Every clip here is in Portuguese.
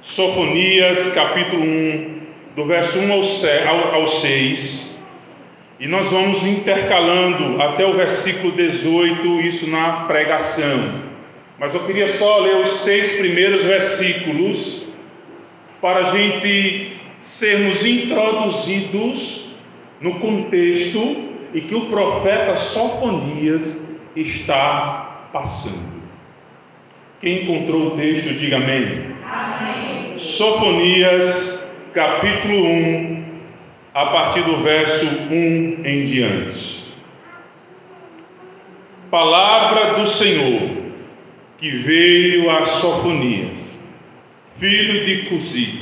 Sofonias, capítulo 1, do verso 1 ao 6, e nós vamos intercalando até o versículo 18, isso na pregação. Mas eu queria só ler os seis primeiros versículos para a gente sermos introduzidos no contexto em que o profeta Sofonias está passando. Quem encontrou o texto, diga amém. Sofonias, capítulo 1, a partir do verso 1 em diante. Palavra do Senhor que veio a Sofonias, filho de Cusi,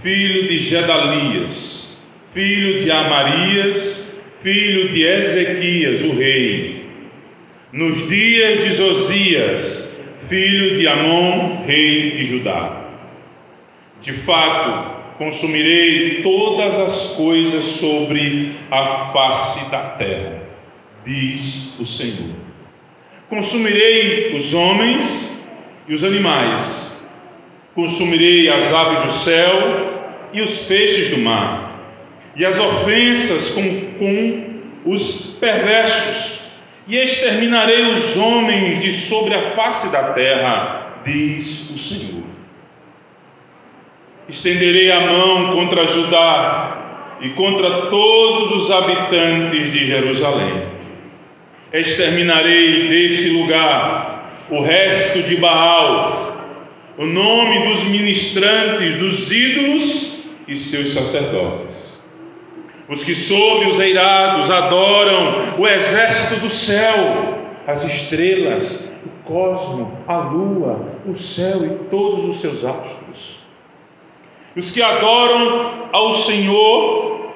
filho de Gedalias, filho de Amarias, filho de Ezequias, o rei, nos dias de Josias, filho de Amon, rei de Judá. De fato, consumirei todas as coisas sobre a face da terra, diz o Senhor. Consumirei os homens e os animais, consumirei as aves do céu e os peixes do mar, e as ofensas com, com os perversos, e exterminarei os homens de sobre a face da terra, diz o Senhor. Estenderei a mão contra Judá e contra todos os habitantes de Jerusalém. Exterminarei deste lugar o resto de Baal, o nome dos ministrantes dos ídolos e seus sacerdotes. Os que sob os eirados adoram o exército do céu, as estrelas, o cosmo, a lua, o céu e todos os seus astros os que adoram ao Senhor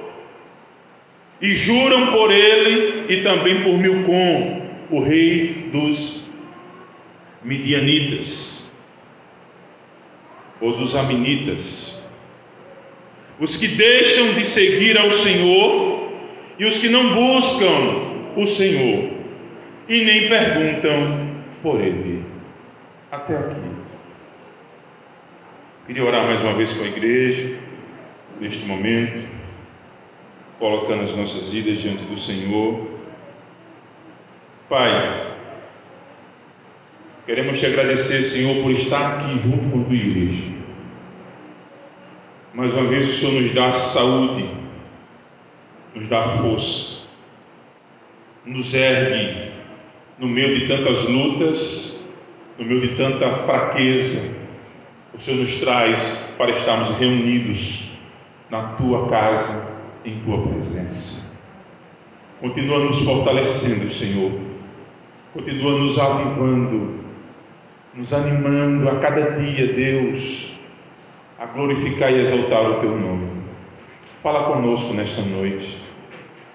e juram por ele e também por Milcom, o rei dos Midianitas ou dos Aminitas. Os que deixam de seguir ao Senhor e os que não buscam o Senhor e nem perguntam por ele. Até aqui. Queria orar mais uma vez com a igreja, neste momento, colocando as nossas vidas diante do Senhor. Pai, queremos te agradecer, Senhor, por estar aqui junto com a tua igreja. Mais uma vez o Senhor nos dá saúde, nos dá força, nos ergue no meio de tantas lutas, no meio de tanta fraqueza o Senhor nos traz para estarmos reunidos na tua casa, em tua presença. Continua nos fortalecendo, Senhor. Continua nos avivando, nos animando a cada dia, Deus, a glorificar e exaltar o teu nome. Fala conosco nesta noite.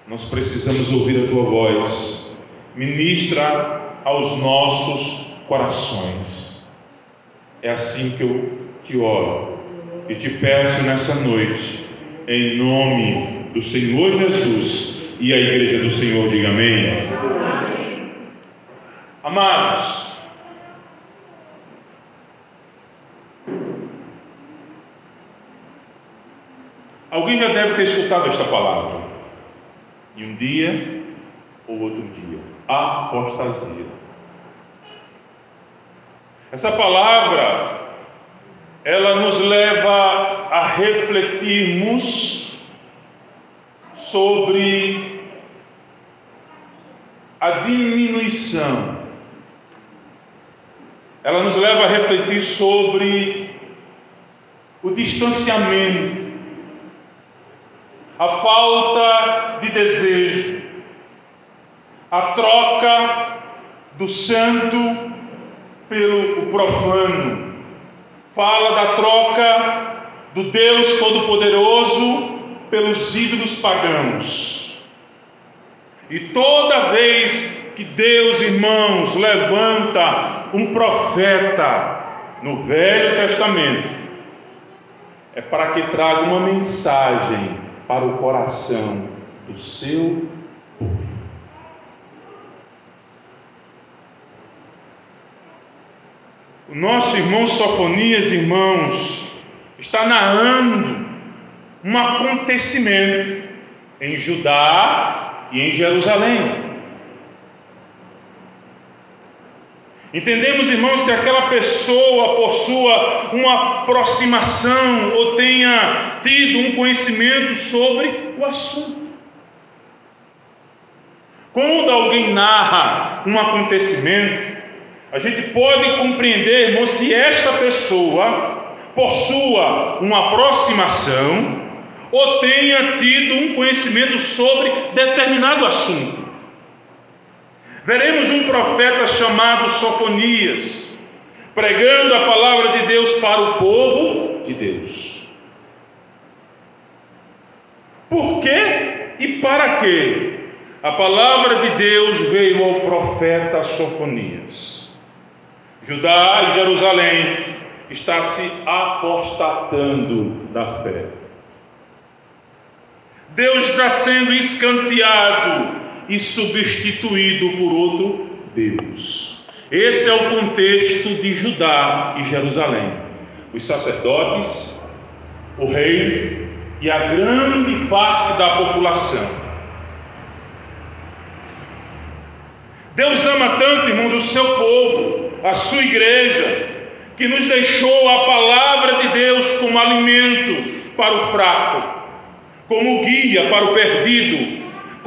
Nós precisamos ouvir a tua voz. Ministra aos nossos corações. É assim que eu te oro e te peço nessa noite, em nome do Senhor Jesus e a igreja do Senhor, diga amém. amém. Amados, alguém já deve ter escutado esta palavra, e um dia ou outro dia, apostasia. Essa palavra ela nos leva a refletirmos sobre a diminuição. Ela nos leva a refletir sobre o distanciamento, a falta de desejo, a troca do santo pelo profano, fala da troca do Deus Todo-Poderoso pelos ídolos pagãos. E toda vez que Deus, irmãos, levanta um profeta no Velho Testamento, é para que traga uma mensagem para o coração do seu O nosso irmão Sofonias, irmãos, está narrando um acontecimento em Judá e em Jerusalém. Entendemos, irmãos, que aquela pessoa possua uma aproximação ou tenha tido um conhecimento sobre o assunto. Quando alguém narra um acontecimento, a gente pode compreender, irmãos, que esta pessoa possua uma aproximação ou tenha tido um conhecimento sobre determinado assunto. Veremos um profeta chamado Sofonias, pregando a palavra de Deus para o povo de Deus. Por quê e para quê? A palavra de Deus veio ao profeta Sofonias. Judá e Jerusalém está se apostatando da fé. Deus está sendo escanteado e substituído por outro Deus. Esse é o contexto de Judá e Jerusalém. Os sacerdotes, o rei e a grande parte da população. Deus ama tanto, irmãos, o seu povo, a sua igreja, que nos deixou a palavra de Deus como alimento para o fraco, como guia para o perdido,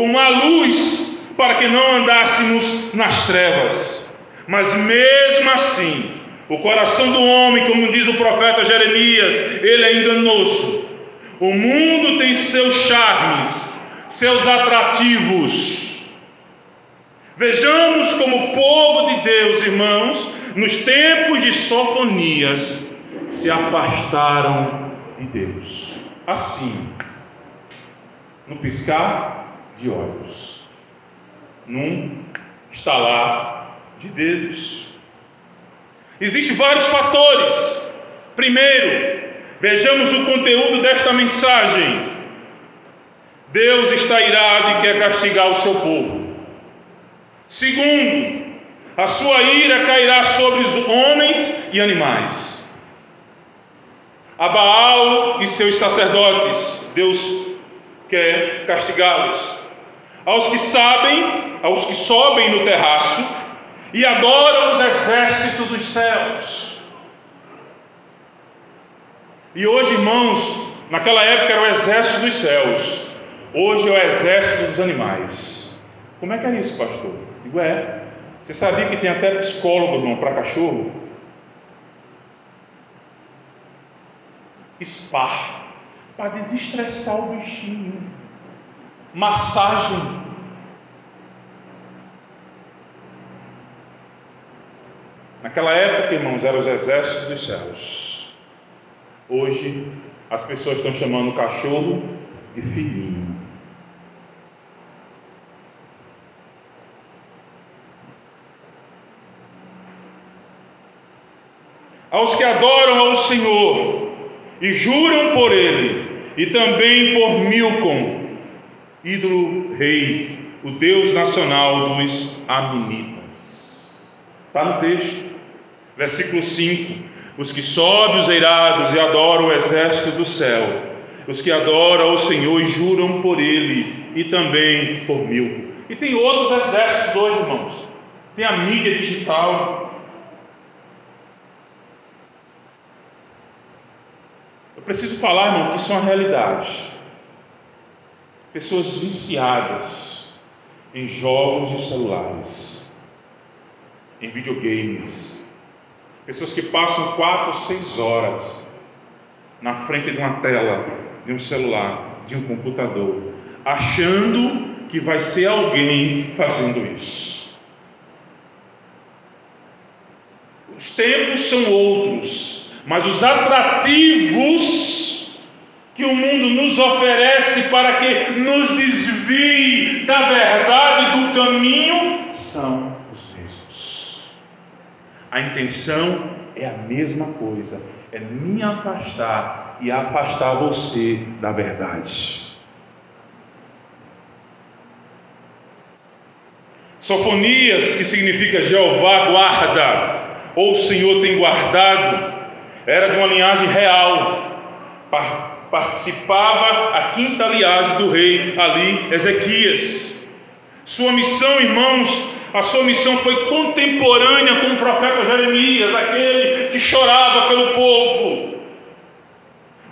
como a luz para que não andássemos nas trevas. Mas mesmo assim, o coração do homem, como diz o profeta Jeremias, ele é enganoso. O mundo tem seus charmes, seus atrativos Vejamos como povo de Deus, irmãos, nos tempos de Sofonias, se afastaram de Deus. Assim, no piscar de olhos, num estalar de dedos. Existem vários fatores. Primeiro, vejamos o conteúdo desta mensagem. Deus está irado e quer castigar o seu povo. Segundo, a sua ira cairá sobre os homens e animais. A Baal e seus sacerdotes, Deus quer castigá-los. Aos que sabem, aos que sobem no terraço e adoram os exércitos dos céus. E hoje, irmãos, naquela época era o exército dos céus, hoje é o exército dos animais. Como é que é isso, pastor? Digo, é. Você sabia que tem até psicólogo, irmão, para cachorro? Spa, para desestressar o bichinho. Massagem. Naquela época, irmãos, eram os exércitos dos céus. Hoje, as pessoas estão chamando o cachorro de filhinho. aos que adoram ao Senhor e juram por Ele, e também por Milcom, ídolo rei, o Deus nacional dos Aminitas. Está no texto, versículo 5: Os que sobem os eirados e adoram o exército do céu, os que adoram ao Senhor e juram por Ele, e também por Milcom. E tem outros exércitos hoje, irmãos. Tem a mídia digital, Eu preciso falar, irmão, que isso é uma realidade. Pessoas viciadas em jogos de celulares, em videogames, pessoas que passam quatro, seis horas na frente de uma tela, de um celular, de um computador, achando que vai ser alguém fazendo isso. Os tempos são outros, mas os atrativos que o mundo nos oferece para que nos desvie da verdade do caminho são os mesmos. A intenção é a mesma coisa, é me afastar e afastar você da verdade. Sofonias, que significa Jeová guarda, ou o Senhor tem guardado, era de uma linhagem real. Participava a quinta aliagem do rei ali, Ezequias. Sua missão, irmãos, a sua missão foi contemporânea com o profeta Jeremias, aquele que chorava pelo povo.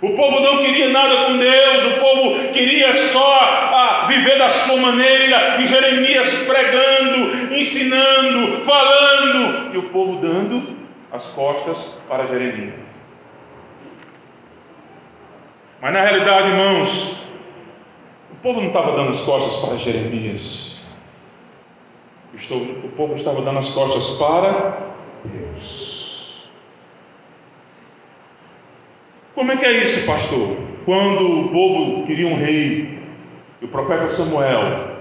O povo não queria nada com Deus, o povo queria só viver da sua maneira, e Jeremias pregando, ensinando, falando, e o povo dando as costas para Jeremias. Mas na realidade, irmãos, o povo não estava dando as costas para Jeremias, o povo estava dando as costas para Deus. Como é que é isso, pastor? Quando o povo queria um rei, e o profeta Samuel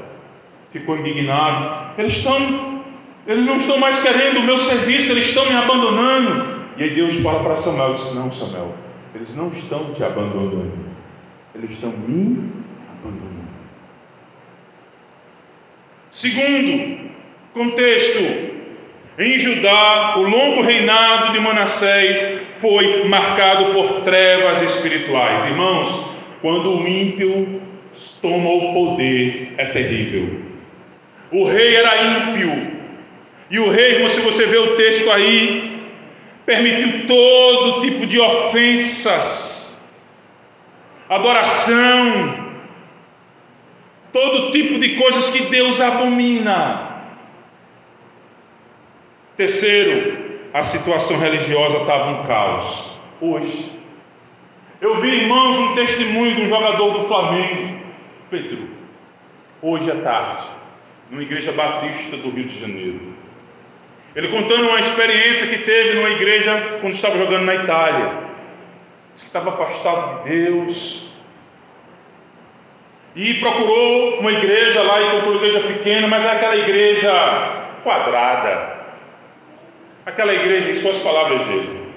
ficou indignado, eles estão, eles não estão mais querendo o meu serviço, eles estão me abandonando. E aí Deus fala para Samuel, disse, não Samuel, eles não estão te abandonando, eles estão me abandonando. Segundo, Contexto: em Judá, o longo reinado de Manassés foi marcado por trevas espirituais. Irmãos, quando o ímpio toma o poder, é terrível. O rei era ímpio, e o rei, se você vê o texto aí, permitiu todo tipo de ofensas, adoração, todo tipo de coisas que Deus abomina. Terceiro, a situação religiosa estava um caos. Hoje, eu vi, irmãos, um testemunho de um jogador do Flamengo, Pedro, hoje à tarde, numa igreja batista do Rio de Janeiro. Ele contando uma experiência que teve numa igreja quando estava jogando na Itália. Disse que estava afastado de Deus. E procurou uma igreja lá, encontrou uma igreja pequena, mas aquela igreja quadrada, Aquela igreja, em suas palavras dele,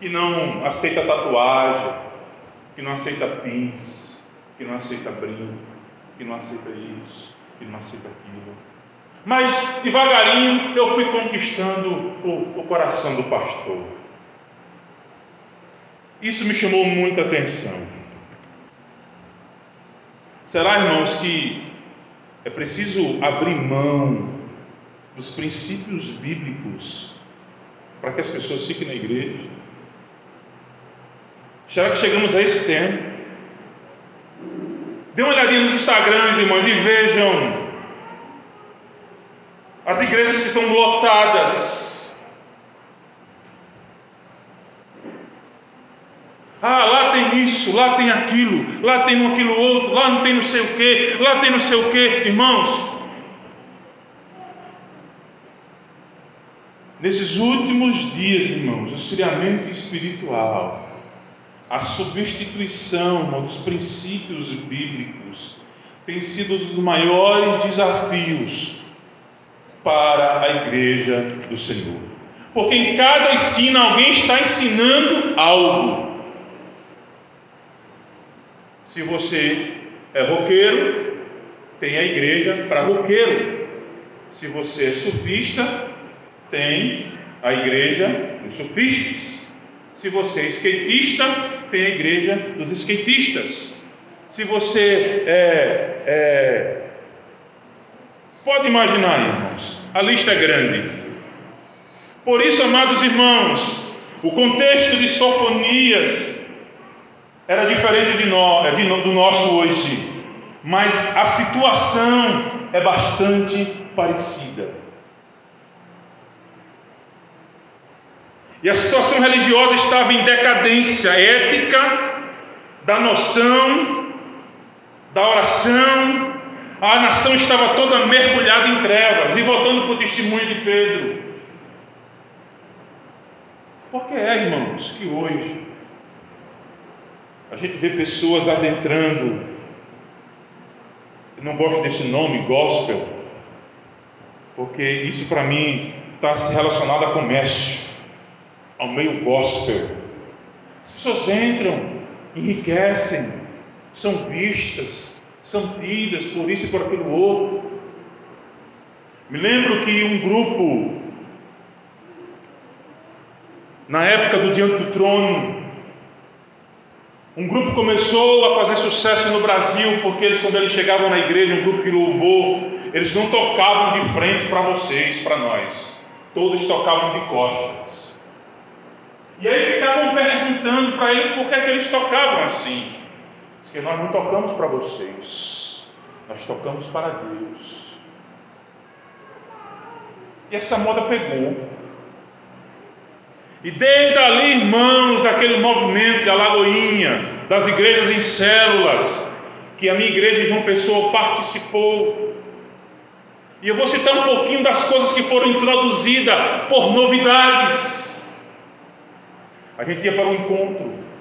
que não aceita tatuagem, que não aceita pins, que não aceita brinco, que não aceita isso, que não aceita aquilo. Mas devagarinho eu fui conquistando o, o coração do pastor. Isso me chamou muita atenção. Será, irmãos, que é preciso abrir mão dos princípios bíblicos para que as pessoas fiquem na igreja? Será que chegamos a esse tempo? Dê uma olhadinha nos Instagrams, irmãos, e vejam as igrejas que estão lotadas. Ah, lá tem isso, lá tem aquilo, lá tem aquilo outro, lá não tem não sei o que, lá tem não sei o que, irmãos. Nesses últimos dias, irmãos, o esfriamento espiritual, a substituição dos princípios bíblicos, tem sido um dos maiores desafios para a igreja do Senhor. Porque em cada esquina alguém está ensinando algo. Se você é roqueiro, tem a igreja para roqueiro. Se você é sufista, tem a igreja dos sufistas. Se você é skatista, tem a igreja dos skatistas. Se você é, é pode imaginar, irmãos, a lista é grande. Por isso, amados irmãos, o contexto de Sofonias era diferente de é do nosso hoje, mas a situação é bastante parecida. E a situação religiosa estava em decadência ética, da noção, da oração. A nação estava toda mergulhada em trevas. E voltando para o testemunho de Pedro. Por que é, irmãos, que hoje a gente vê pessoas adentrando, eu não gosto desse nome, gospel, porque isso para mim está se relacionado a comércio ao meio gospel. As pessoas entram, enriquecem, são vistas, são tidas por isso e por aquilo outro. Me lembro que um grupo, na época do Diante do Trono, Um grupo começou a fazer sucesso no Brasil porque eles, quando eles chegavam na igreja, um grupo de louvor, eles não tocavam de frente para vocês, para nós. Todos tocavam de costas. E aí ficavam perguntando para eles por que, é que eles tocavam assim. Diz que nós não tocamos para vocês, nós tocamos para Deus. E essa moda pegou. E desde ali, irmãos, daquele movimento de Alagoinha, das igrejas em células, que a minha igreja João Pessoa participou. E eu vou citar um pouquinho das coisas que foram introduzidas por novidades. A gente ia para um encontro.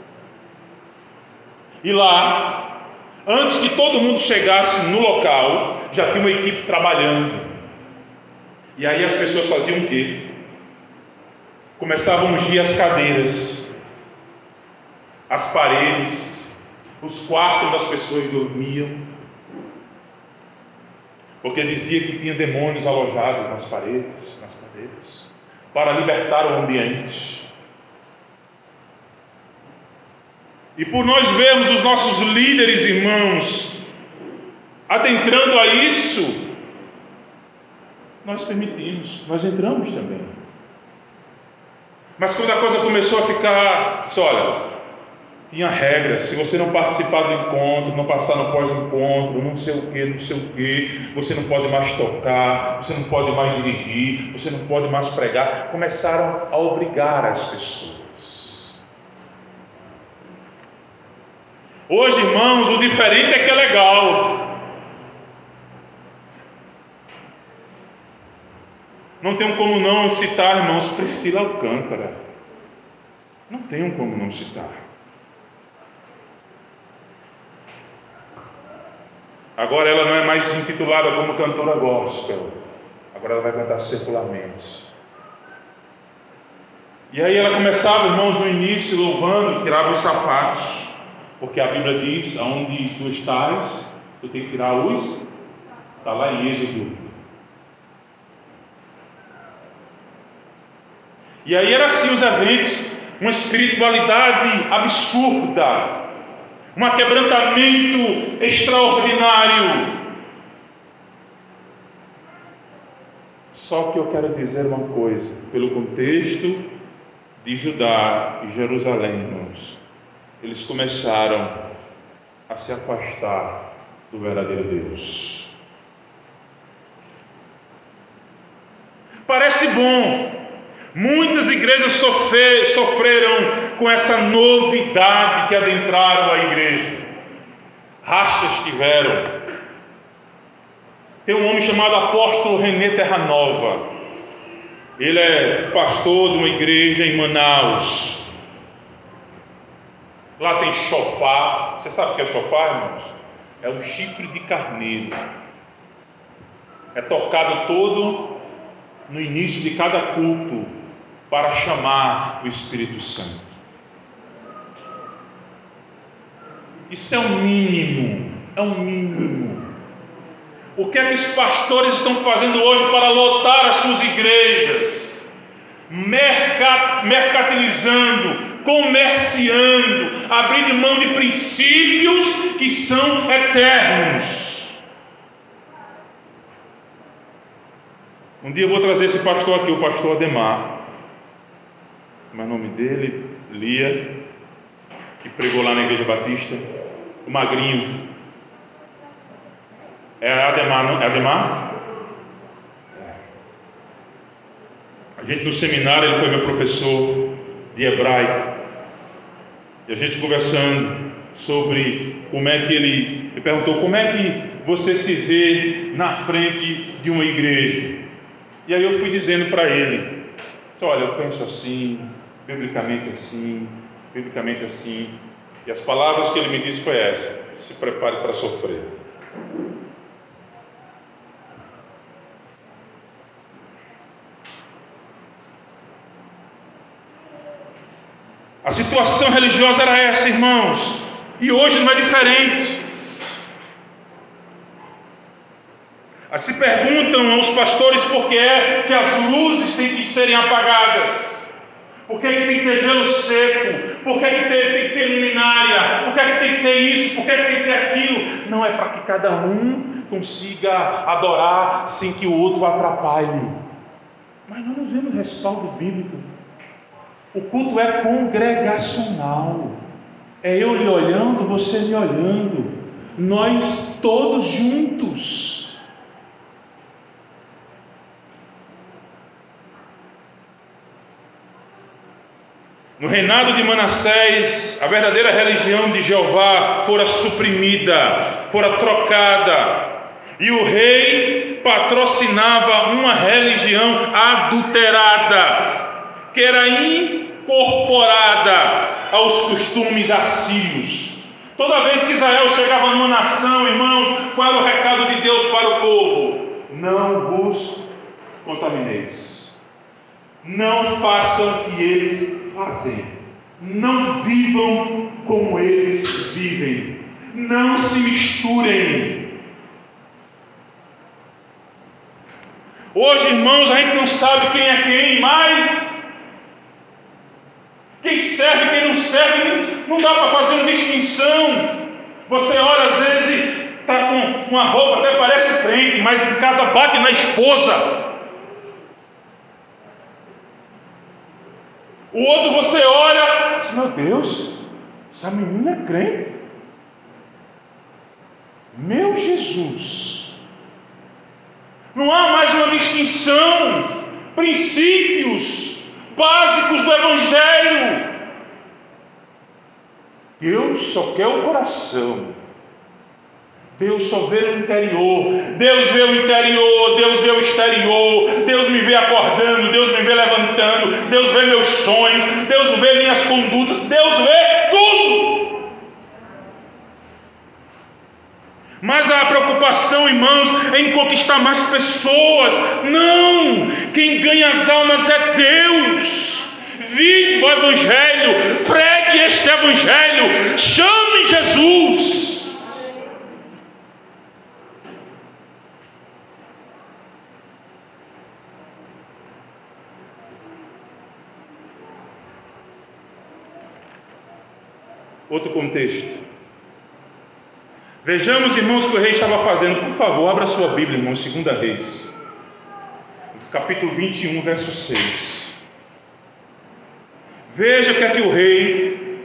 E lá, antes que todo mundo chegasse no local, já tinha uma equipe trabalhando. E aí as pessoas faziam o quê? começavam a ungir as cadeiras, as paredes, os quartos onde as pessoas dormiam, porque dizia que tinha demônios alojados nas paredes, nas cadeiras, para libertar o ambiente. E por nós vermos os nossos líderes irmãos adentrando a isso, nós permitimos, nós entramos também. Mas quando a coisa começou a ficar, disse, olha, tinha regras, se você não participar do encontro, não passar no pós-encontro, não sei o que, não sei o que, você não pode mais tocar, você não pode mais dirigir, você não pode mais pregar. Começaram a obrigar as pessoas. Hoje, irmãos, o diferente é que é legal. Não tenho como não citar, irmãos, Priscila Alcântara. Não tenho como não citar. Agora ela não é mais intitulada como cantora gospel. Agora ela vai cantar secularmente. E aí ela começava, irmãos, no início, louvando, tirava os sapatos. Porque a Bíblia diz, aonde tu estás, tu tem que tirar os. Está lá em Êxodo E aí era assim os eventos, uma espiritualidade absurda, um quebrantamento extraordinário. Só que eu quero dizer uma coisa, pelo contexto de Judá e Jerusalém, irmãos, eles começaram a se afastar do verdadeiro Deus. Parece bom, Muitas igrejas sofrer, sofreram com essa novidade que adentraram a igreja. Rastas tiveram. Tem um homem chamado apóstolo René Terranova. Ele é pastor de uma igreja em Manaus. Lá tem chofar. Você sabe o que é chofar, irmãos? É um chifre de carneiro. É tocado todo no início de cada culto para chamar o Espírito Santo. Isso é um mínimo, é um mínimo. O que é que os pastores estão fazendo hoje para lotar as suas igrejas? mercatilizando, comerciando, abrindo mão de princípios que são eternos. Um dia eu vou trazer esse pastor aqui, o pastor Ademar é o nome dele? Lia, que pregou lá na Igreja Batista, o Magrinho. É Ademar, não? É Ademar? A gente no seminário, ele foi meu professor de hebraico. E a gente conversando sobre como é que ele, ele perguntou como é que você se vê na frente de uma igreja. E aí eu fui dizendo para ele, olha, eu penso assim, biblicamente assim, biblicamente assim. E as palavras que ele me disse foi essa: se prepare para sofrer. A situação religiosa era essa, irmãos, e hoje não é diferente. Se perguntam aos pastores por que é que as luzes têm que serem apagadas. Por que, que tem que ter gelo seco? Por que, que tem, tem que ter luminária? Por que, que tem que ter isso? Por que, que tem que ter aquilo? Não é para que cada um consiga adorar sem que o outro atrapalhe. Mas nós não vemos respaldo bíblico. O culto é congregacional. É eu lhe olhando, você me olhando. Nós todos juntos. No reinado de Manassés, a verdadeira religião de Jeová fora suprimida, fora trocada, e o rei patrocinava uma religião adulterada, que era incorporada aos costumes assírios. Toda vez que Israel chegava numa nação, irmãos, qual era o recado de Deus para o povo? Não vos contamineis. Não façam o que eles fazem. Não vivam como eles vivem. Não se misturem. Hoje, irmãos, a gente não sabe quem é quem, mas quem serve, quem não serve, não dá para fazer uma distinção. Você olha, às vezes, está com uma roupa, até parece crente, mas em casa bate na esposa. O outro você olha, diz, meu Deus, essa menina é crente. Meu Jesus. Não há mais uma distinção, princípios básicos do Evangelho. Deus só quer o coração. Deus só vê o interior, Deus vê o interior, Deus vê o exterior, Deus me vê acordando, Deus me vê levantando, Deus vê meus sonhos, Deus vê minhas condutas, Deus vê tudo. Mas a preocupação, irmãos, é em conquistar mais pessoas. Não! Quem ganha as almas é Deus. Viva o Evangelho, pregue este Evangelho, chame Jesus. Outro contexto. Vejamos, irmãos, o que o rei estava fazendo. Por favor, abra sua Bíblia, irmãos, 2 Reis, capítulo 21, verso 6. Veja o que é que o rei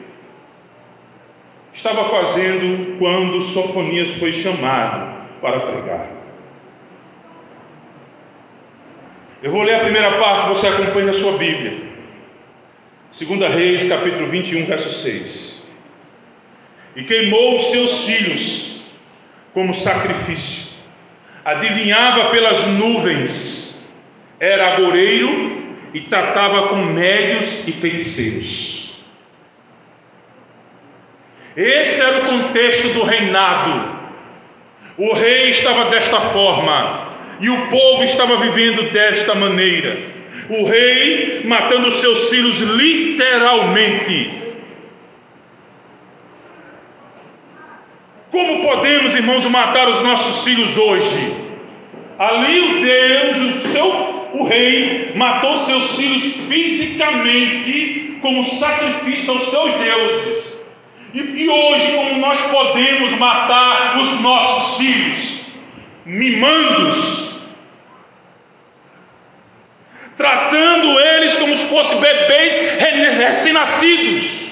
estava fazendo quando Sofonias foi chamado para pregar. Eu vou ler a primeira parte, você acompanha a sua Bíblia. 2 Reis, capítulo 21, verso 6 e queimou os seus filhos como sacrifício. Adivinhava pelas nuvens, era agoreiro e tratava com médios e feiticeiros. Esse era o contexto do reinado. O rei estava desta forma e o povo estava vivendo desta maneira. O rei matando seus filhos literalmente Como podemos, irmãos, matar os nossos filhos hoje? Ali o Deus, o seu o rei, matou seus filhos fisicamente como sacrifício aos seus deuses. E, e hoje, como nós podemos matar os nossos filhos? Mimando-os, tratando eles como se fossem bebês recém-nascidos.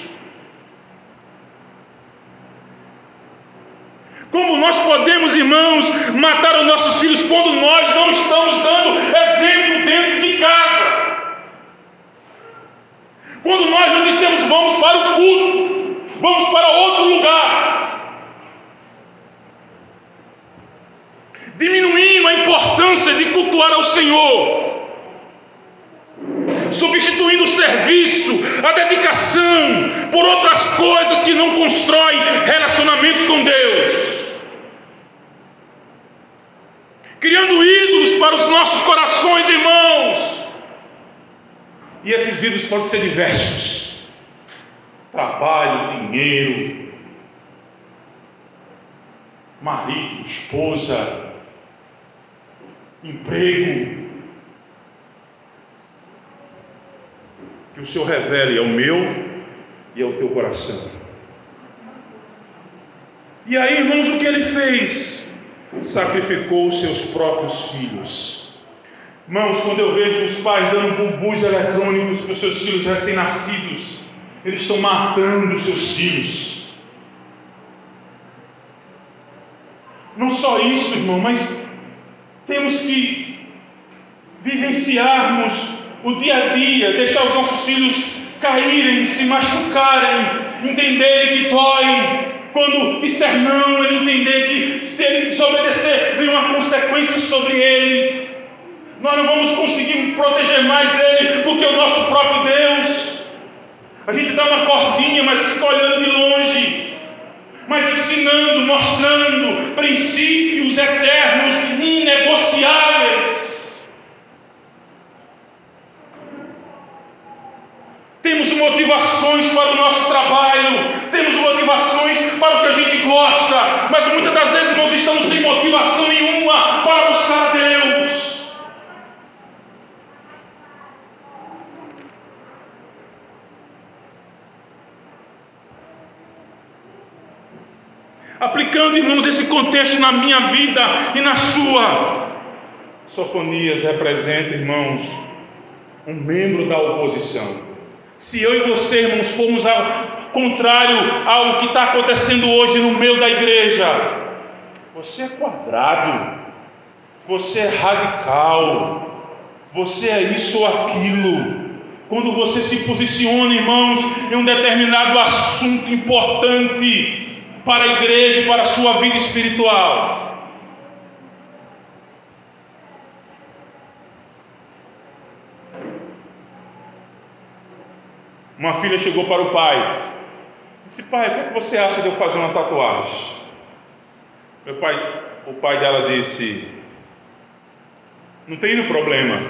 Como nós podemos, irmãos, matar os nossos filhos quando nós não estamos dando exemplo dentro de casa? Quando nós não dissemos vamos para o culto, vamos para outro lugar. Diminuindo a importância de cultuar ao Senhor substituindo o serviço, a dedicação por outras coisas que não constroem relacionamentos com Deus. Criando ídolos para os nossos corações, irmãos. E esses ídolos podem ser diversos: trabalho, dinheiro, marido, esposa, emprego. Que o Senhor revele ao meu e ao teu coração. E aí, irmãos, o que ele fez? Sacrificou seus próprios filhos. Irmãos, quando eu vejo os pais dando bumbus eletrônicos para os seus filhos recém-nascidos, eles estão matando seus filhos. Não só isso, irmão, mas temos que vivenciarmos o dia a dia, deixar os nossos filhos caírem, se machucarem, entenderem que dói. Quando disser não, ele entender que se ele desobedecer, vem uma consequência sobre eles. Nós não vamos conseguir proteger mais ele do que o nosso próprio Deus. A gente dá uma cordinha, mas fica olhando de longe, mas ensinando, mostrando princípios eternos, inegociáveis. Temos motivações para o nosso trabalho, temos motivações para o que a gente gosta, mas muitas das vezes nós estamos sem motivação nenhuma para buscar a Deus. Aplicando, irmãos, esse contexto na minha vida e na sua. Sofonias representa, irmãos, um membro da oposição se eu e você, irmãos, formos ao contrário ao que está acontecendo hoje no meio da igreja, você é quadrado, você é radical, você é isso ou aquilo. Quando você se posiciona, irmãos, em um determinado assunto importante para a igreja e para a sua vida espiritual, Uma filha chegou para o pai. Disse, pai, o que, é que você acha de eu fazer uma tatuagem? Meu pai, o pai dela disse, não tem nenhum problema,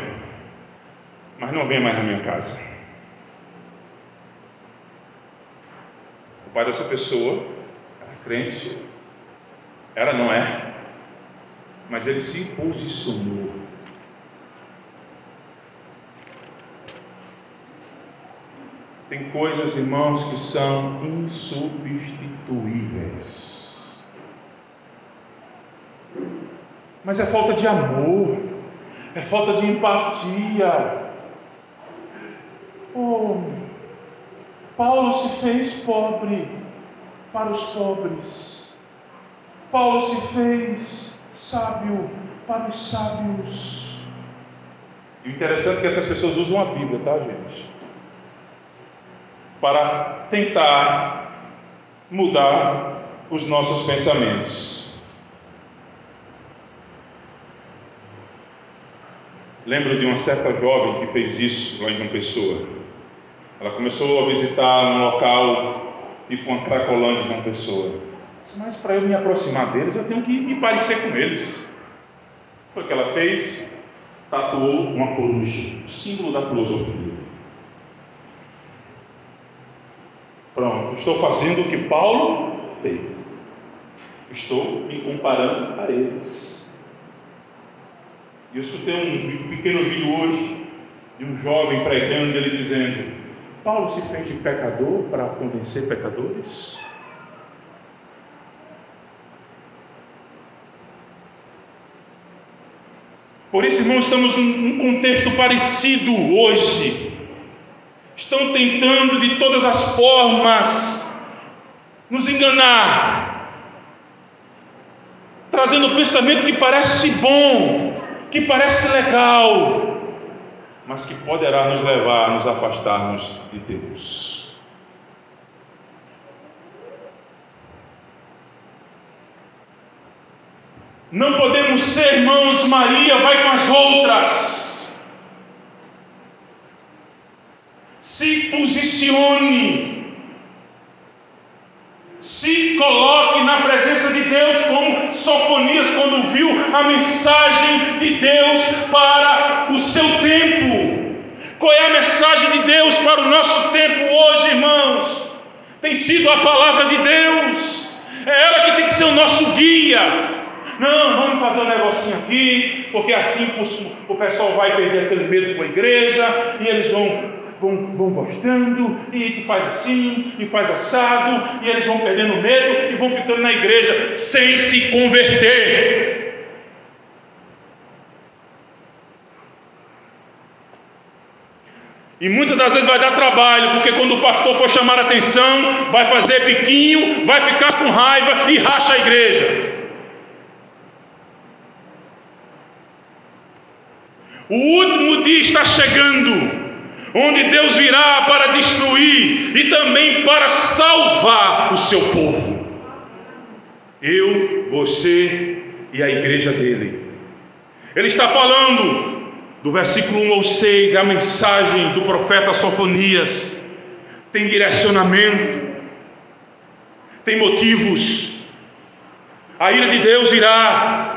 mas não venha mais na minha casa. O pai dessa pessoa era crente, ela não é, mas ele se posicionou Tem coisas, irmãos, que são insubstituíveis. Mas é falta de amor, é falta de empatia. Oh, Paulo se fez pobre para os pobres. Paulo se fez sábio para os sábios. E o interessante é que essas pessoas usam a Bíblia, tá, gente? Para tentar mudar os nossos pensamentos. Lembro de uma certa jovem que fez isso lá em uma pessoa. Ela começou a visitar um local tipo uma cracolândia de uma pessoa. Disse, mas para eu me aproximar deles, eu tenho que me parecer com eles. Foi o que ela fez? Tatuou uma coruja, símbolo da filosofia. Pronto, estou fazendo o que Paulo fez. Estou me comparando a eles. Eu escutei um pequeno vídeo hoje de um jovem pregando, ele dizendo: Paulo se fez de pecador para convencer pecadores? Por isso, irmãos, estamos num contexto parecido hoje estão tentando de todas as formas nos enganar, trazendo um pensamento que parece bom, que parece legal, mas que poderá nos levar a nos afastarmos de Deus. Não podemos ser, irmãos, Maria vai com as outras. Se posicione, se coloque na presença de Deus, como Sofonias, quando viu a mensagem de Deus para o seu tempo. Qual é a mensagem de Deus para o nosso tempo hoje, irmãos? Tem sido a palavra de Deus, é ela que tem que ser o nosso guia. Não, vamos fazer um negocinho aqui, porque assim o pessoal vai perder aquele medo com a igreja e eles vão vão, vão gostando, e tu faz assim, e faz assado, e eles vão perdendo medo e vão ficando na igreja sem se converter. E muitas das vezes vai dar trabalho, porque quando o pastor for chamar atenção, vai fazer biquinho, vai ficar com raiva e racha a igreja. O último dia está chegando, onde Deus virá para destruir e também para salvar o seu povo. Eu, você e a igreja dele. Ele está falando do versículo 1 ao 6, é a mensagem do profeta Sofonias. Tem direcionamento, tem motivos. A ira de Deus virá.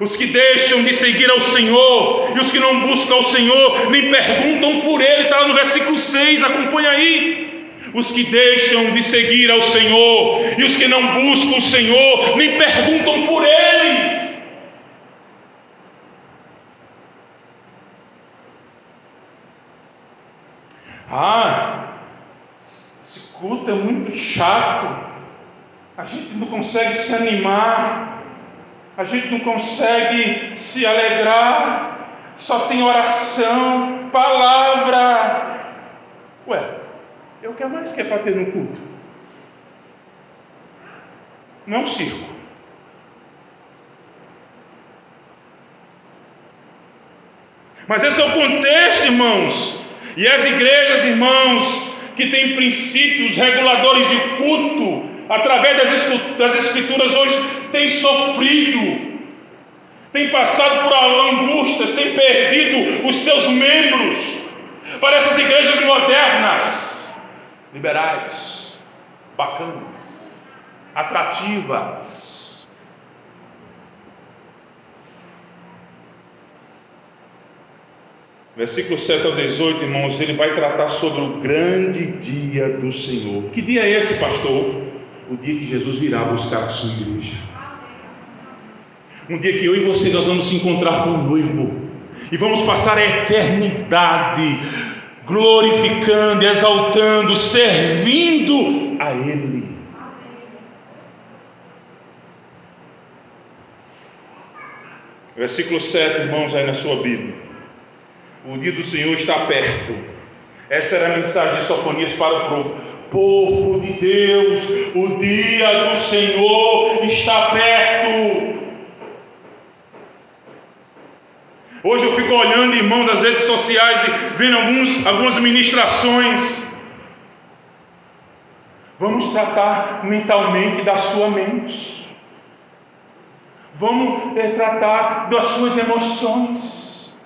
Os que deixam de seguir ao Senhor e os que não buscam ao Senhor, nem perguntam por Ele, está lá no versículo 6, acompanha aí. Os que deixam de seguir ao Senhor e os que não buscam o Senhor, nem perguntam por Ele. Ah, esse culto é muito chato. A gente não consegue se animar. A gente não consegue se alegrar. Só tem oração, palavra. Ué, é o que mais que é para ter no culto? Não é um circo. Mas esse é o contexto, irmãos. E as igrejas, irmãos, que têm princípios reguladores de culto, através das escrituras, hoje têm sofrido, têm passado por angústias, têm perdido os seus membros para essas igrejas modernas, liberais, bacanas, atrativas Versículo 7 ao 18, irmãos, ele vai tratar sobre o grande dia do Senhor. Que dia é esse, pastor? O dia que Jesus virá buscar a sua igreja. Um dia que eu e você nós vamos se encontrar com o noivo e vamos passar a eternidade glorificando, exaltando, servindo a Ele. Versículo 7, irmãos, aí na sua Bíblia. O dia do Senhor está perto. Essa era a mensagem de Sofonias para o povo. Povo de Deus, o dia do Senhor está perto. Hoje eu fico olhando, irmão, das redes sociais e vendo alguns, algumas ministrações. Vamos tratar mentalmente da sua mente. Vamos é, tratar das suas emoções.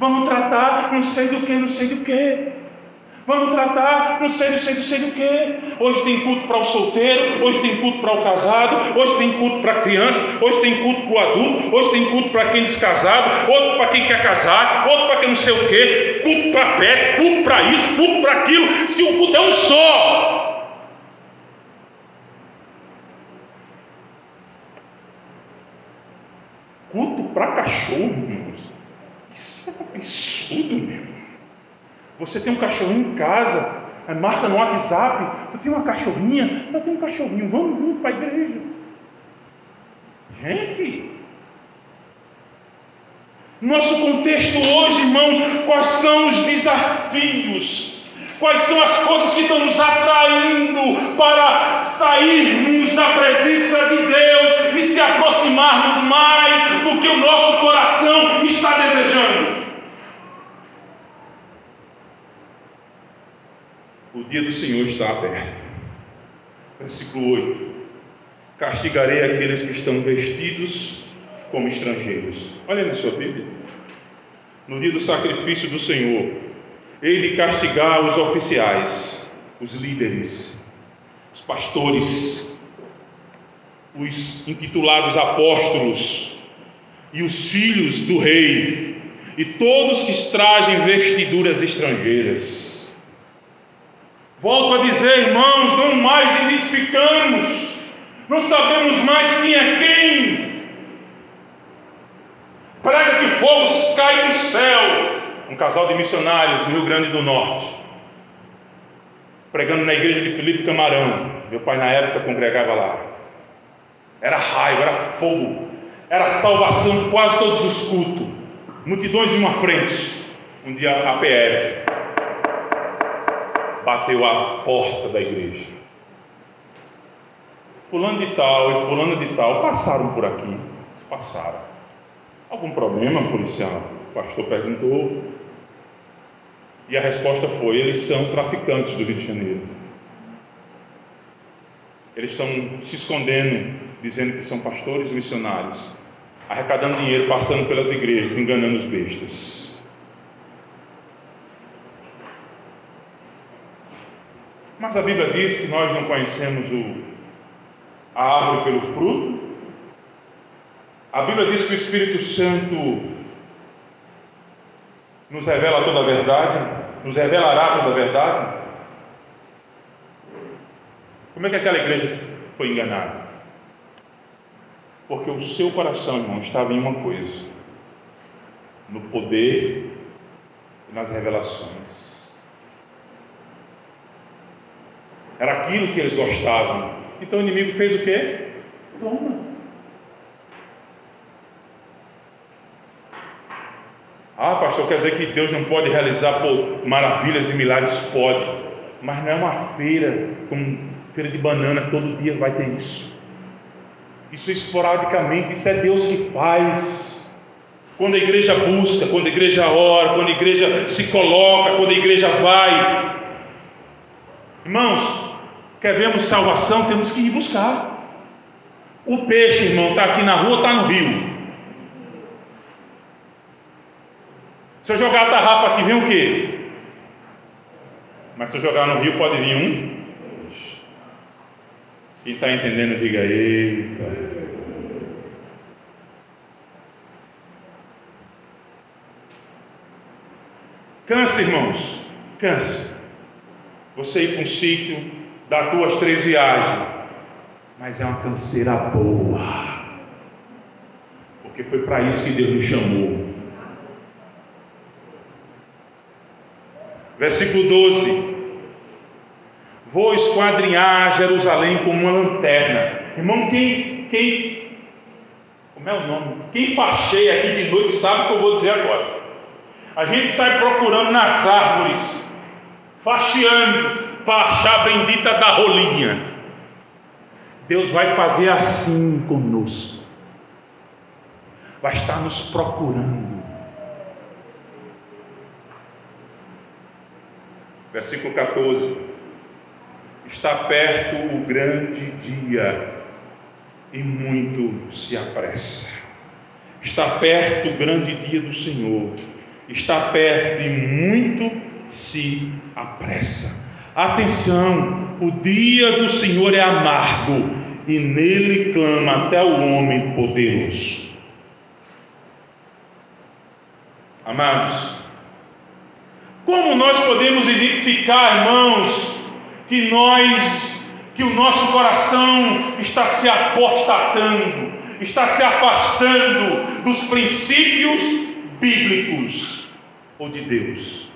Vamos tratar não sei do que, não sei do que. Vamos tratar não sei, não sei, não sei do que. Hoje tem culto para o solteiro, hoje tem culto para o casado, hoje tem culto para a criança, hoje tem culto para o adulto, hoje tem culto para quem é descasado, outro para quem quer casar, outro para quem não sei o que, culto para pé, culto para isso, culto para aquilo. Se o culto é um só. Culto para cachorro, irmãos. Isso é absurdo, meu. Você tem um cachorrinho em casa, marca no WhatsApp, eu tenho uma cachorrinha, eu tenho um cachorrinho, vamos junto para a igreja. Gente, nosso contexto hoje, irmãos, quais são os desafios? Quais são as coisas que estão nos atraindo para sairmos da presença de Deus e se aproximarmos mais do que o nosso coração está desejando? Dia do Senhor está aberto. Versículo 8: Castigarei aqueles que estão vestidos como estrangeiros. Olha na sua Bíblia. No dia do sacrifício do Senhor, hei de castigar os oficiais, os líderes, os pastores, os intitulados apóstolos e os filhos do rei, e todos que trazem vestiduras estrangeiras. Volto a dizer, irmãos, não mais identificamos, não sabemos mais quem é quem. Prega que fogo cai do céu, um casal de missionários no Rio Grande do Norte, pregando na igreja de Felipe Camarão. Meu pai, na época, congregava lá. Era raiva, era fogo, era salvação quase todos os cultos, multidões em uma frente. Um dia a PF bateu a porta da igreja. Fulano de tal e fulano de tal passaram por aqui, passaram. Algum problema, policial? O pastor perguntou. E a resposta foi: eles são traficantes do Rio de Janeiro. Eles estão se escondendo, dizendo que são pastores missionários, arrecadando dinheiro, passando pelas igrejas, enganando os bestas. Mas a Bíblia diz que nós não conhecemos o, a árvore pelo fruto. A Bíblia diz que o Espírito Santo nos revela toda a verdade, nos revelará toda a verdade. Como é que aquela igreja foi enganada? Porque o seu coração, irmão, estava em uma coisa: no poder e nas revelações. Era aquilo que eles gostavam. Então o inimigo fez o quê? Toma. Ah, pastor, quer dizer que Deus não pode realizar pô, maravilhas e milagres? Pode, mas não é uma feira, como feira de banana, todo dia vai ter isso. Isso esporadicamente, isso é Deus que faz. Quando a igreja busca, quando a igreja ora, quando a igreja se coloca, quando a igreja vai. Irmãos, Quer vermos salvação, temos que ir buscar. O peixe, irmão, está aqui na rua, está no rio. Se eu jogar a tarrafa aqui, vem o quê? Mas se eu jogar no rio, pode vir um. Quem está entendendo, diga eita. Cansa, irmãos, cansa. Você ir para um sítio, dar duas, três viagens, mas é uma canseira boa, porque foi para isso que Deus nos chamou. Versículo 12: Vou esquadrinhar Jerusalém como uma lanterna. Irmão, quem, quem, como é o nome? Quem facheia aqui de noite sabe o que eu vou dizer agora. A gente sai procurando nas árvores, faxeando, para achar bendita da rolinha. Deus vai fazer assim conosco, vai estar nos procurando. Versículo 14: Está perto o grande dia, e muito se apressa. Está perto o grande dia do Senhor, está perto e muito se apressa. Atenção, o dia do Senhor é amargo e nele clama até o homem poderoso. Amados, como nós podemos identificar, irmãos, que nós, que o nosso coração está se apostatando, está se afastando dos princípios bíblicos ou de Deus?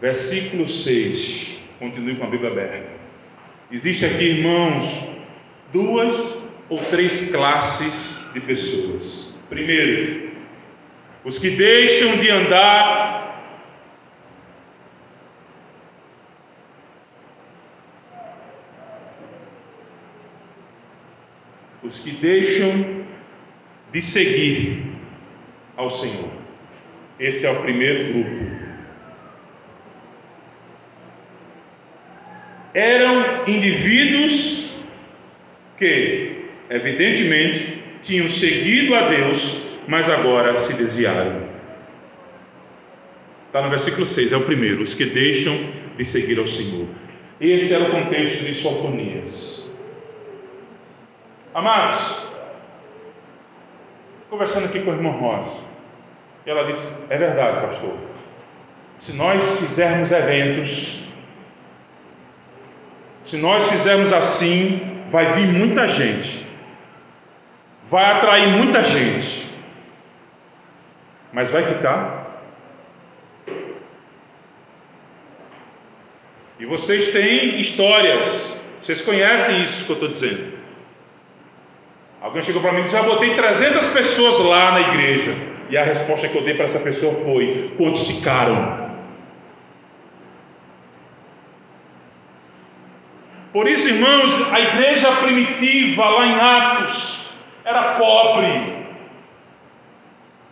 Versículo 6. Continue com a Bíblia aberta. Existe aqui, irmãos, duas ou três classes de pessoas. Primeiro, os que deixam de andar os que deixam de seguir ao Senhor. Esse é o primeiro grupo. Eram indivíduos que, evidentemente, tinham seguido a Deus, mas agora se desviaram. Está no versículo 6, é o primeiro, os que deixam de seguir ao Senhor. Esse era o contexto de Sofonias. Amados, conversando aqui com a irmã Rosa, ela disse: É verdade, pastor. Se nós fizermos eventos se nós fizermos assim, vai vir muita gente, vai atrair muita gente, Mas vai ficar? E vocês têm histórias, vocês conhecem isso que eu estou dizendo. Alguém chegou para mim e disse: Já botei 300 pessoas lá na igreja. E a resposta que eu dei para essa pessoa foi: Quantos ficaram? Por isso, irmãos, a igreja primitiva lá em Atos era pobre,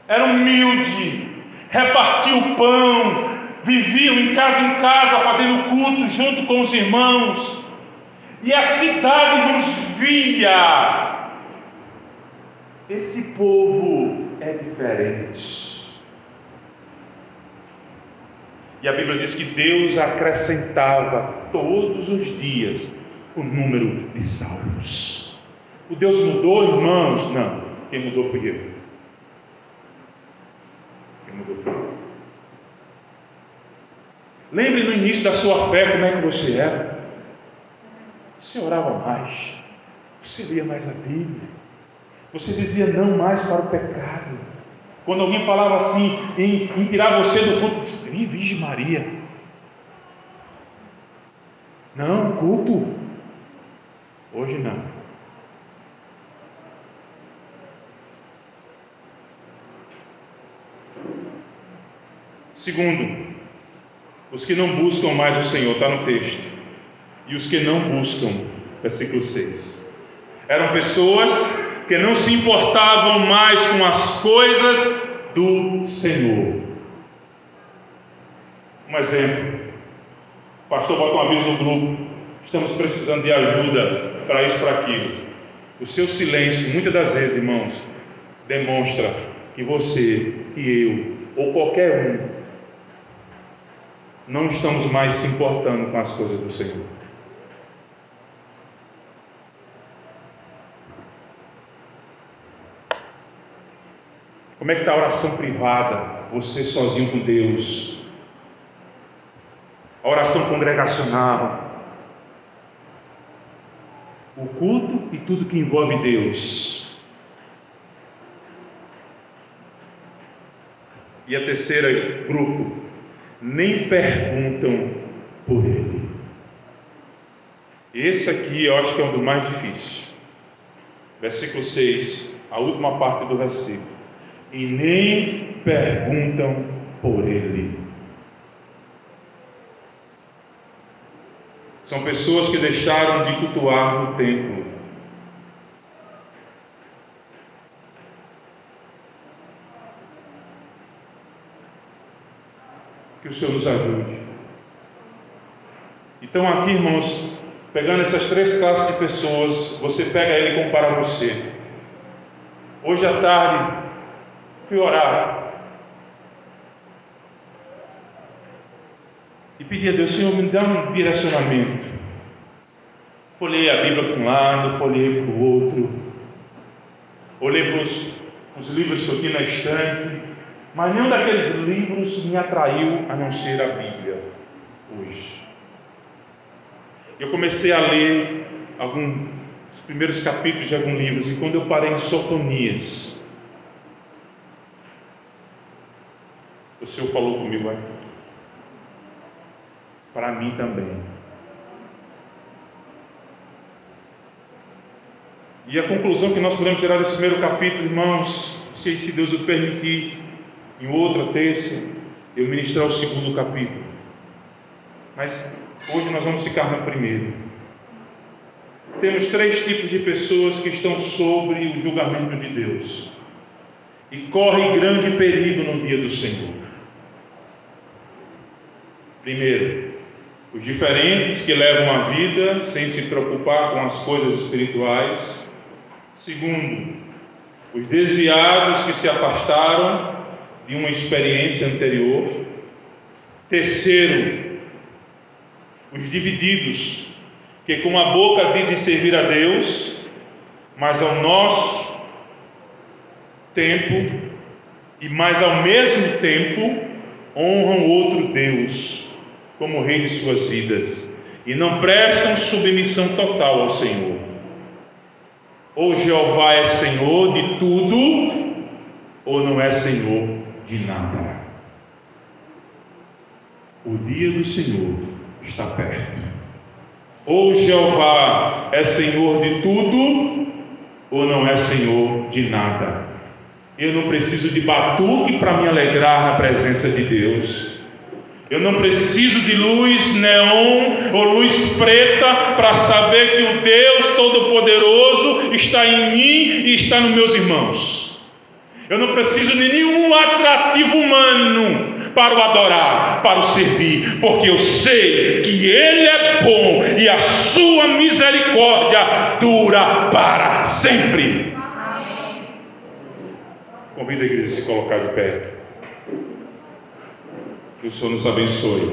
era humilde, repartia o pão, viviam em casa em casa fazendo culto junto com os irmãos, e a cidade nos via esse povo é diferente. E a Bíblia diz que Deus acrescentava todos os dias o número de salvos. O Deus mudou, irmãos? Não, quem mudou fui eu. Quem mudou foi eu. Lembre no início da sua fé como é que você era. Você orava mais, você lia mais a Bíblia, você dizia não mais para o pecado. Quando alguém falava assim em, em tirar você do culto, disse, Virgem Maria. Não, culto. Hoje não. Segundo, os que não buscam mais o Senhor, está no texto. E os que não buscam, versículo 6. Eram pessoas que não se importavam mais com as coisas do Senhor. Um exemplo. O pastor bota um aviso no grupo. Estamos precisando de ajuda para isso, para aquilo. O seu silêncio, muitas das vezes, irmãos, demonstra que você, que eu, ou qualquer um, não estamos mais se importando com as coisas do Senhor. Como é que está a oração privada? Você sozinho com Deus. A oração congregacional. O culto e tudo que envolve Deus. E a terceira grupo, nem perguntam por ele. Esse aqui eu acho que é um do mais difícil. Versículo 6, a última parte do versículo e nem perguntam por ele. São pessoas que deixaram de cultuar no templo. Que o Senhor nos ajude. Então, aqui, irmãos, pegando essas três classes de pessoas, você pega ele e compara você. Hoje à tarde, fui orar. E pedi a Deus, Senhor, me dá um direcionamento. Folhei a Bíblia para um lado, folhei para o outro. Olhei para os, os livros que eu tinha na estante, mas nenhum daqueles livros me atraiu a não ser a Bíblia hoje. Eu comecei a ler alguns primeiros capítulos de alguns livros, e quando eu parei em Sofonias, Senhor falou comigo aqui. Para mim também. E a conclusão que nós podemos tirar desse primeiro capítulo, irmãos, se, se Deus o permitir, em outra terça, eu ministrar o segundo capítulo. Mas hoje nós vamos ficar no primeiro. Temos três tipos de pessoas que estão sobre o julgamento de Deus e correm grande perigo no dia do Senhor. Primeiro, os diferentes que levam a vida sem se preocupar com as coisas espirituais. Segundo, os desviados que se afastaram de uma experiência anterior. Terceiro, os divididos, que com a boca dizem servir a Deus, mas ao nosso tempo e mais ao mesmo tempo honram outro Deus como rei de suas vidas e não prestam submissão total ao Senhor. Ou Jeová é Senhor de tudo, ou não é Senhor de nada. O dia do Senhor está perto. Ou Jeová é Senhor de tudo, ou não é Senhor de nada. Eu não preciso de batuque para me alegrar na presença de Deus. Eu não preciso de luz neon ou luz preta para saber que o Deus Todo-Poderoso está em mim e está nos meus irmãos. Eu não preciso de nenhum atrativo humano para o adorar, para o servir, porque eu sei que Ele é bom e a sua misericórdia dura para sempre. Convido a igreja a se colocar de pé. Que o Senhor nos abençoe.